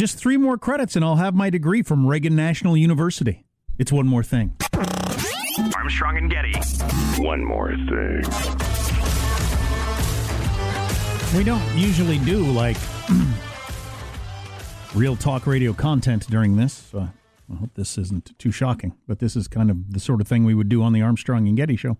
Just three more credits and I'll have my degree from Reagan National University. It's one more thing. Armstrong and Getty. One more thing. We don't usually do like real talk radio content during this. So I hope this isn't too shocking, but this is kind of the sort of thing we would do on the Armstrong and Getty show.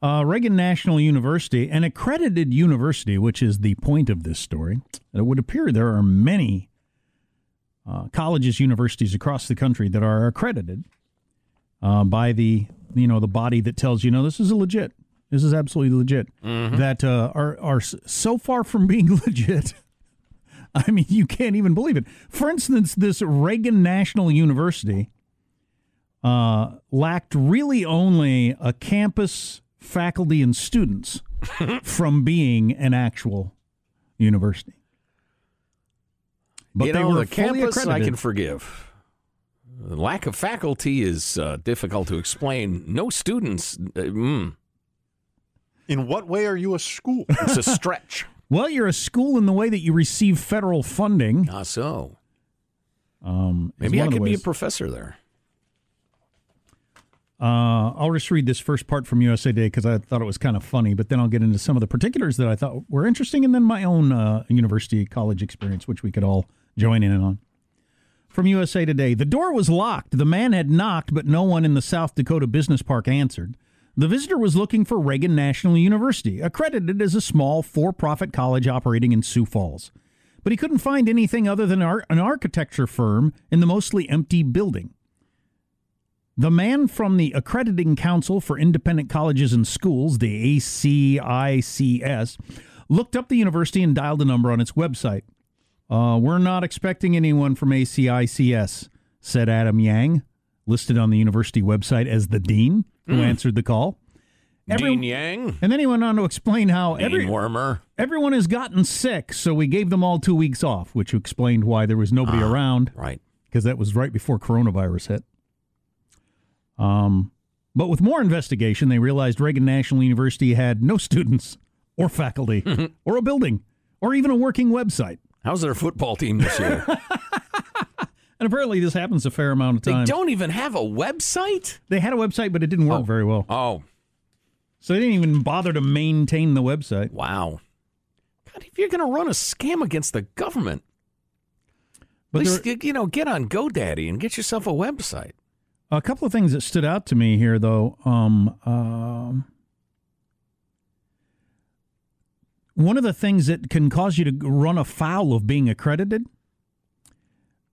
Uh, Reagan National University, an accredited university, which is the point of this story. It would appear there are many uh, colleges, universities across the country that are accredited uh, by the you know the body that tells you, no, this is a legit, this is absolutely legit. That uh, are are so far from being legit. I mean, you can't even believe it. For instance, this Reagan National University uh, lacked really only a campus, faculty, and students from being an actual university. But you they know, were the fully campus I can forgive. The lack of faculty is uh, difficult to explain. No students. Uh, mm, In what way are you a school? it's a stretch. Well, you're a school in the way that you receive federal funding. Ah, so Um, maybe I could be a professor there. Uh, I'll just read this first part from USA Today because I thought it was kind of funny, but then I'll get into some of the particulars that I thought were interesting, and then my own uh, university college experience, which we could all join in on. From USA Today, the door was locked. The man had knocked, but no one in the South Dakota Business Park answered. The visitor was looking for Reagan National University, accredited as a small for profit college operating in Sioux Falls. But he couldn't find anything other than an architecture firm in the mostly empty building. The man from the Accrediting Council for Independent Colleges and Schools, the ACICS, looked up the university and dialed a number on its website. Uh, we're not expecting anyone from ACICS, said Adam Yang, listed on the university website as the dean who answered the call. Every- Dean Yang, And then he went on to explain how every, everyone has gotten sick, so we gave them all two weeks off, which explained why there was nobody around Right. because that was right before coronavirus hit. Um, but with more investigation, they realized Reagan National University had no students or faculty or a building or even a working website. How's their football team this year? And apparently, this happens a fair amount of time. they times. don't even have a website. They had a website, but it didn't work Oh. very well. Oh, So they didn't even bother to maintain the website. wow. God, if you're going to run a scam against the government, But at there, least you- you know, get on GoDaddy and get yourself a website. a couple of things that stood out to me here, though. Um, um, one of the things that can cause you to run afoul of being accredited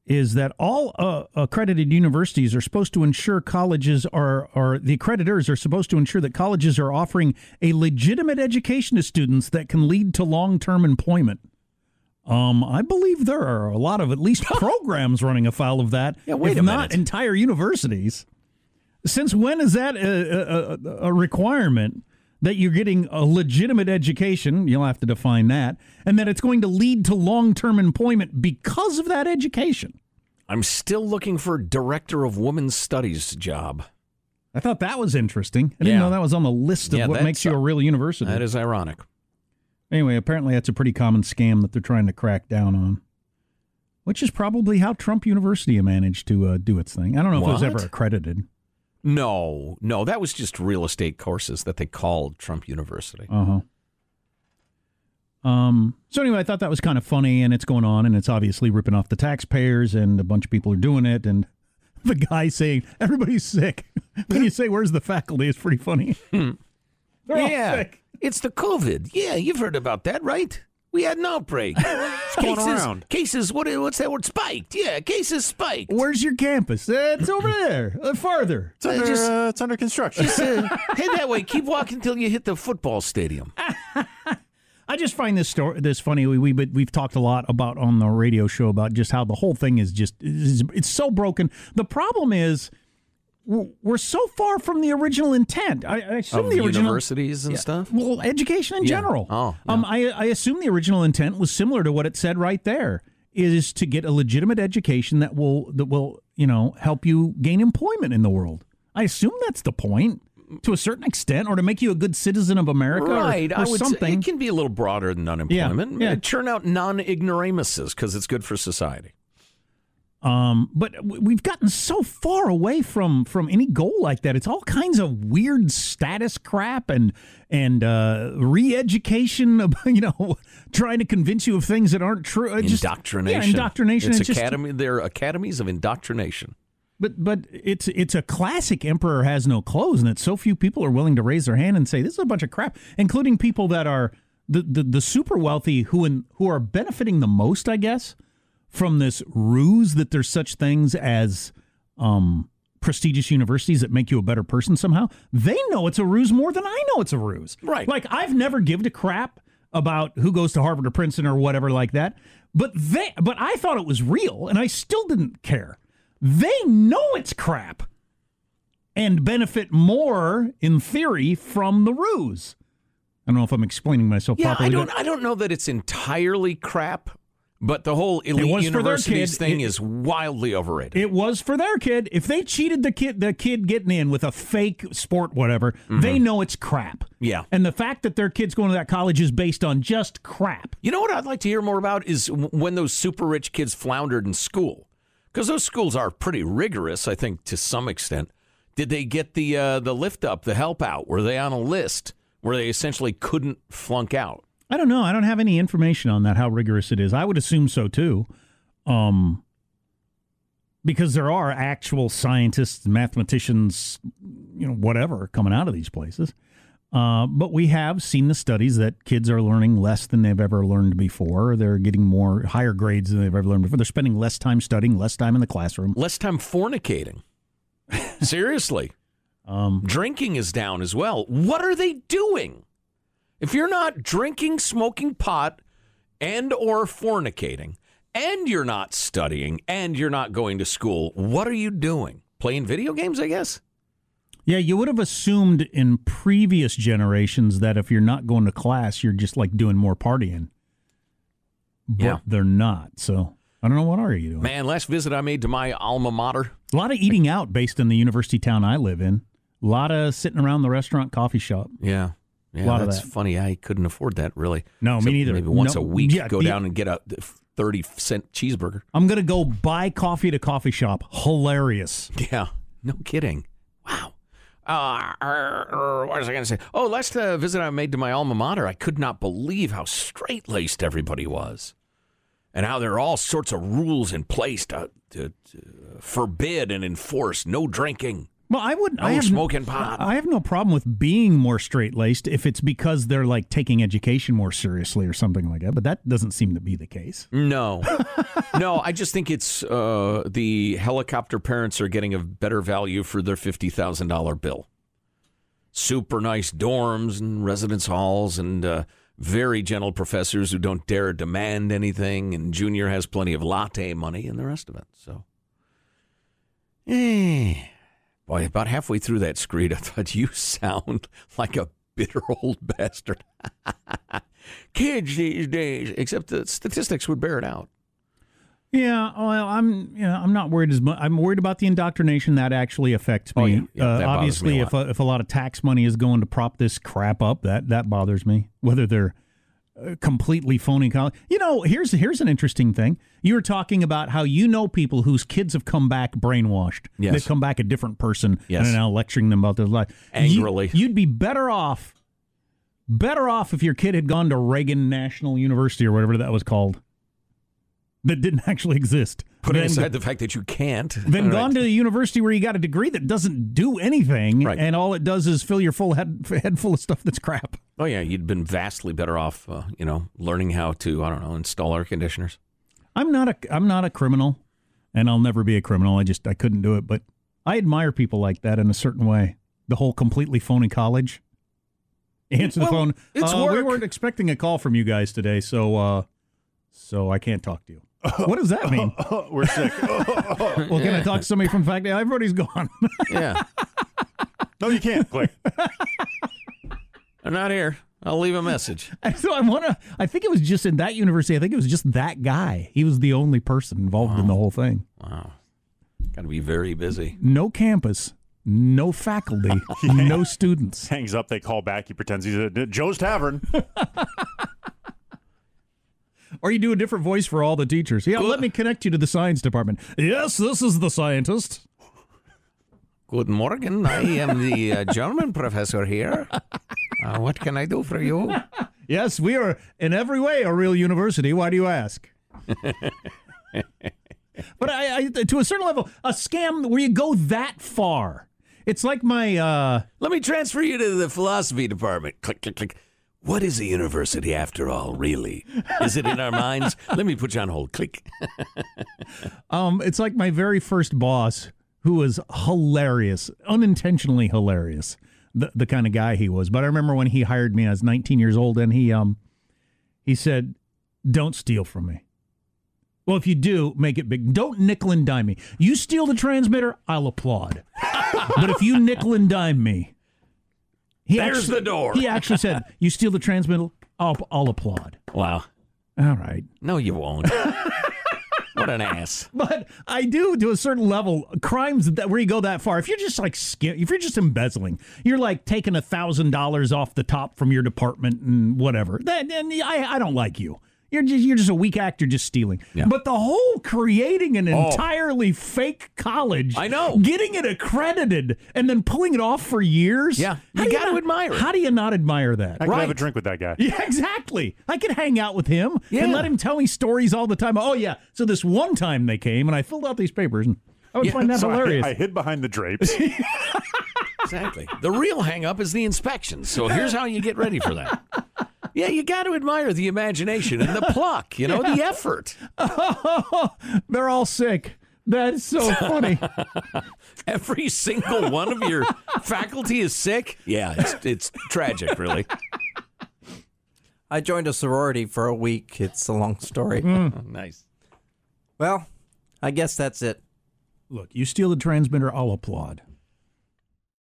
is that all uh, accredited universities are supposed to ensure colleges are, are the accreditors are supposed to ensure that colleges are offering a legitimate education to students that can lead to long-term employment. Um, I believe there are a lot of at least programs running afoul of that, Yeah, wait if a not minute. entire universities. Since when is that a, a, a requirement that you're getting a legitimate education? You'll have to define that, and that it's going to lead to long-term employment because of that education. I'm still looking for a director of women's studies job. I thought that was interesting. I didn't Yeah. know that was on the list of Yeah, what makes you a real university. That is ironic. Anyway, apparently that's a pretty common scam that they're trying to crack down on. Which is probably how Trump University managed to uh, do its thing. I don't know if it was ever accredited. No, no, that was just real estate courses that they called Trump University. Uh huh. Um. So anyway, I thought that was kind of funny, and it's going on, and it's obviously ripping off the taxpayers, and a bunch of people are doing it, and the guy saying everybody's sick. when you say where's the faculty, it's pretty funny. All yeah, sick. it's the COVID. Yeah, you've heard about that, right? We had an outbreak. It's going cases, around. Cases. What? What's that word? Spiked. Yeah, cases spiked. Where's your campus? Uh, it's over there, uh, farther. It's under, just- uh, it's under construction. Just uh, head that way. Keep walking until you hit the football stadium. I just find this story this funny. We, we but we've talked a lot about on the radio show about just how the whole thing is just is, it's so broken. The problem is we're, so far from the original intent. I, I assume Of the original universities and stuff. well, education in Yeah. general. Oh, um, I, I assume the original intent was similar to what it said right there. Is to get a legitimate education that will that will you know help you gain employment in the world. I assume that's the point to a certain extent, or to make you a good citizen of America, or- Right. or, I would something. Say it can be a little broader than unemployment. yeah. Uh, Churn out non ignoramuses because it's good for society. Um, but we've gotten so far away from from any goal like that. It's all kinds of weird status crap and and uh, re-education. You know, trying to convince you of things that aren't true. Just- indoctrination. yeah, indoctrination. It's, It's just- academy. They're academies of indoctrination. but but it's it's a classic emperor has no clothes, and that so few people are willing to raise their hand and say this is a bunch of crap, including people that are the the, the super wealthy who in, who are benefiting the most, I guess, from this ruse that there's such things as um, prestigious universities that make you a better person somehow. They know it's a ruse more than I know it's a ruse. Right. Like I've never given a crap about who goes to Harvard or Princeton or whatever like that. But they but I thought it was real and I still didn't care. They know it's crap and benefit more in theory from the ruse. I don't know if I'm explaining myself Yeah, properly. I don't. I don't know that it's entirely crap, but the whole elite universities thing It- is wildly overrated. It was for their kid. If they cheated the kid, the kid getting in with a fake sport, whatever, they know it's crap. Mm-hmm. Yeah. And the fact that their kid's going to that college is based on just crap. You know what I'd like to hear more about is when those super rich kids floundered in school, because those schools are pretty rigorous, I think, to some extent. Did they get the uh, the lift up, the help out? Were they on a list where they essentially couldn't flunk out? I don't know. I don't have any information on that. How rigorous it is. I would assume so too, um, because there are actual scientists, mathematicians, you know, whatever coming out of these places. Uh, but we have seen the studies that kids are learning less than they've ever learned before. They're getting more higher grades than they've ever learned before. They're spending less time studying, less time in the classroom. Less time fornicating. Seriously. Um, Drinking is down as well. What are they doing? If you're not drinking, smoking pot, and or fornicating, and you're not studying, and you're not going to school, what are you doing? Playing video games, I guess? Yeah, you would have assumed in previous generations that if you're not going to class, you're just like doing more partying. But Yeah. they're not. So I don't know what are you doing. Man, last visit I made to my alma mater. A lot of eating out based in the university town I live in. A lot of sitting around the restaurant, coffee shop. Yeah. Yeah, Lot of that's that. funny. I couldn't afford that really. No, me Except neither. Maybe once No, a week, yeah, go the- down and get a 30 cent cheeseburger. I'm gonna go buy coffee at a coffee shop. Hilarious. Yeah, no kidding. Wow. Uh, what was I going to say? Oh, last uh, visit I made to my alma mater, I could not believe how straight laced everybody was, and how there are all sorts of rules in place to, to, to forbid and enforce no drinking. Well, I wouldn't. No I have smoking pot. I have no problem with being more straight laced if it's because they're like taking education more seriously or something like that. But that doesn't seem to be the case. No, no. I just think it's uh, the helicopter parents are getting a better value for their fifty thousand dollar bill. Super nice dorms and residence halls, and uh, very gentle professors who don't dare demand anything. And Junior has plenty of latte money and the rest of it. So, eh. Boy, about halfway through that screed, I thought you sound like a bitter old bastard. Kids these days, except the statistics would bear it out. Yeah, well, I'm you know, I'm not worried as much. I'm worried about the indoctrination that actually affects me. Oh, yeah. Yeah, uh, obviously, me a if a, if a lot of tax money is going to prop this crap up, that that bothers me. Whether they're completely phony college, you know, here's here's an interesting thing. You were talking about how you know people whose kids have come back brainwashed. Yes. They've come back a different person Yes. and are now lecturing them about their life Angrily. You, you'd be better off. Better off if your kid had gone to Reagan National University or whatever that was called, that didn't actually exist. Putting than- aside the fact that you can't. then All gone right. to a university where you got a degree that doesn't do anything, Right. and all it does is fill your full head head full of stuff that's crap. Oh yeah, you'd been vastly better off, uh, you know, learning how to I don't know install air conditioners. I'm not a I'm not a criminal, and I'll never be a criminal. I just I couldn't do it, but I admire people like that in a certain way. The whole completely phony college. Answer the Well, phone. it's Uh, We weren't expecting a call from you guys today, so uh, so I can't talk to you. What does that mean? We're sick. well, can I talk to somebody from Fact? Everybody's gone. Yeah, no, you can't. Click. I'm not here. I'll leave a message. And so I want to. I think it was just in that university. I think it was just that guy. He was the only person involved in the whole thing. Wow, got to be very busy. No campus, no faculty, no students. Hangs up. They call back. He pretends he's at Joe's Tavern. Or you do a different voice for all the teachers. Yeah, let me connect you to the science department. Yes, this is the scientist. Good morning. I am the uh, German professor here. Uh, what can I do for you? Yes, we are in every way a real university. Why do you ask? but I, I, to a certain level, a scam where you go that far. It's like my uh, Let me transfer you to the philosophy department. Click, click, click. What is a university after all, really? Is it in our minds? Let me put you on hold. Click. um, it's like my very first boss, who was hilarious, unintentionally hilarious. The the kind of guy he was. But I remember when he hired me, I was 19 years old, and he um he said, "Don't steal from me." Well, if you do, make it big. Don't nickel and dime me. You steal the transmitter, I'll applaud. but if you nickel and dime me, he There's actually- the door. He actually said, "You steal the transmitter, I'll, I'll applaud." Wow. All right. No, you won't. what an ass. But I do, to a certain level, crimes that where you go that far. If you're just like skim, if you're just embezzling, you're like taking a thousand dollars off the top from your department and whatever. Then, then I, I don't like you. You're just you're just a weak actor, just stealing. Yeah. But the whole creating an Oh. entirely fake college, I know. getting it accredited, and then pulling it off for years. Yeah. How You gotta admire it. How do you not admire that? I could have a drink with that guy. Yeah, exactly. I could hang out with him Yeah. and let him tell me stories all the time. Oh yeah, so this one time they came and I filled out these papers and I would Yeah, find that So I, hilarious. I hid behind the drapes. Exactly. The real hang up is the inspection. So here's how you get ready for that. Yeah, you got to admire the imagination and the pluck, you know, the effort. They're all sick. That's so funny. Every single one of your faculty is sick. Yeah, it's, it's tragic, really. I joined a sorority for a week. It's a long story. Hmm. Nice. Well, I guess that's it. Look, you steal the transmitter, I'll applaud.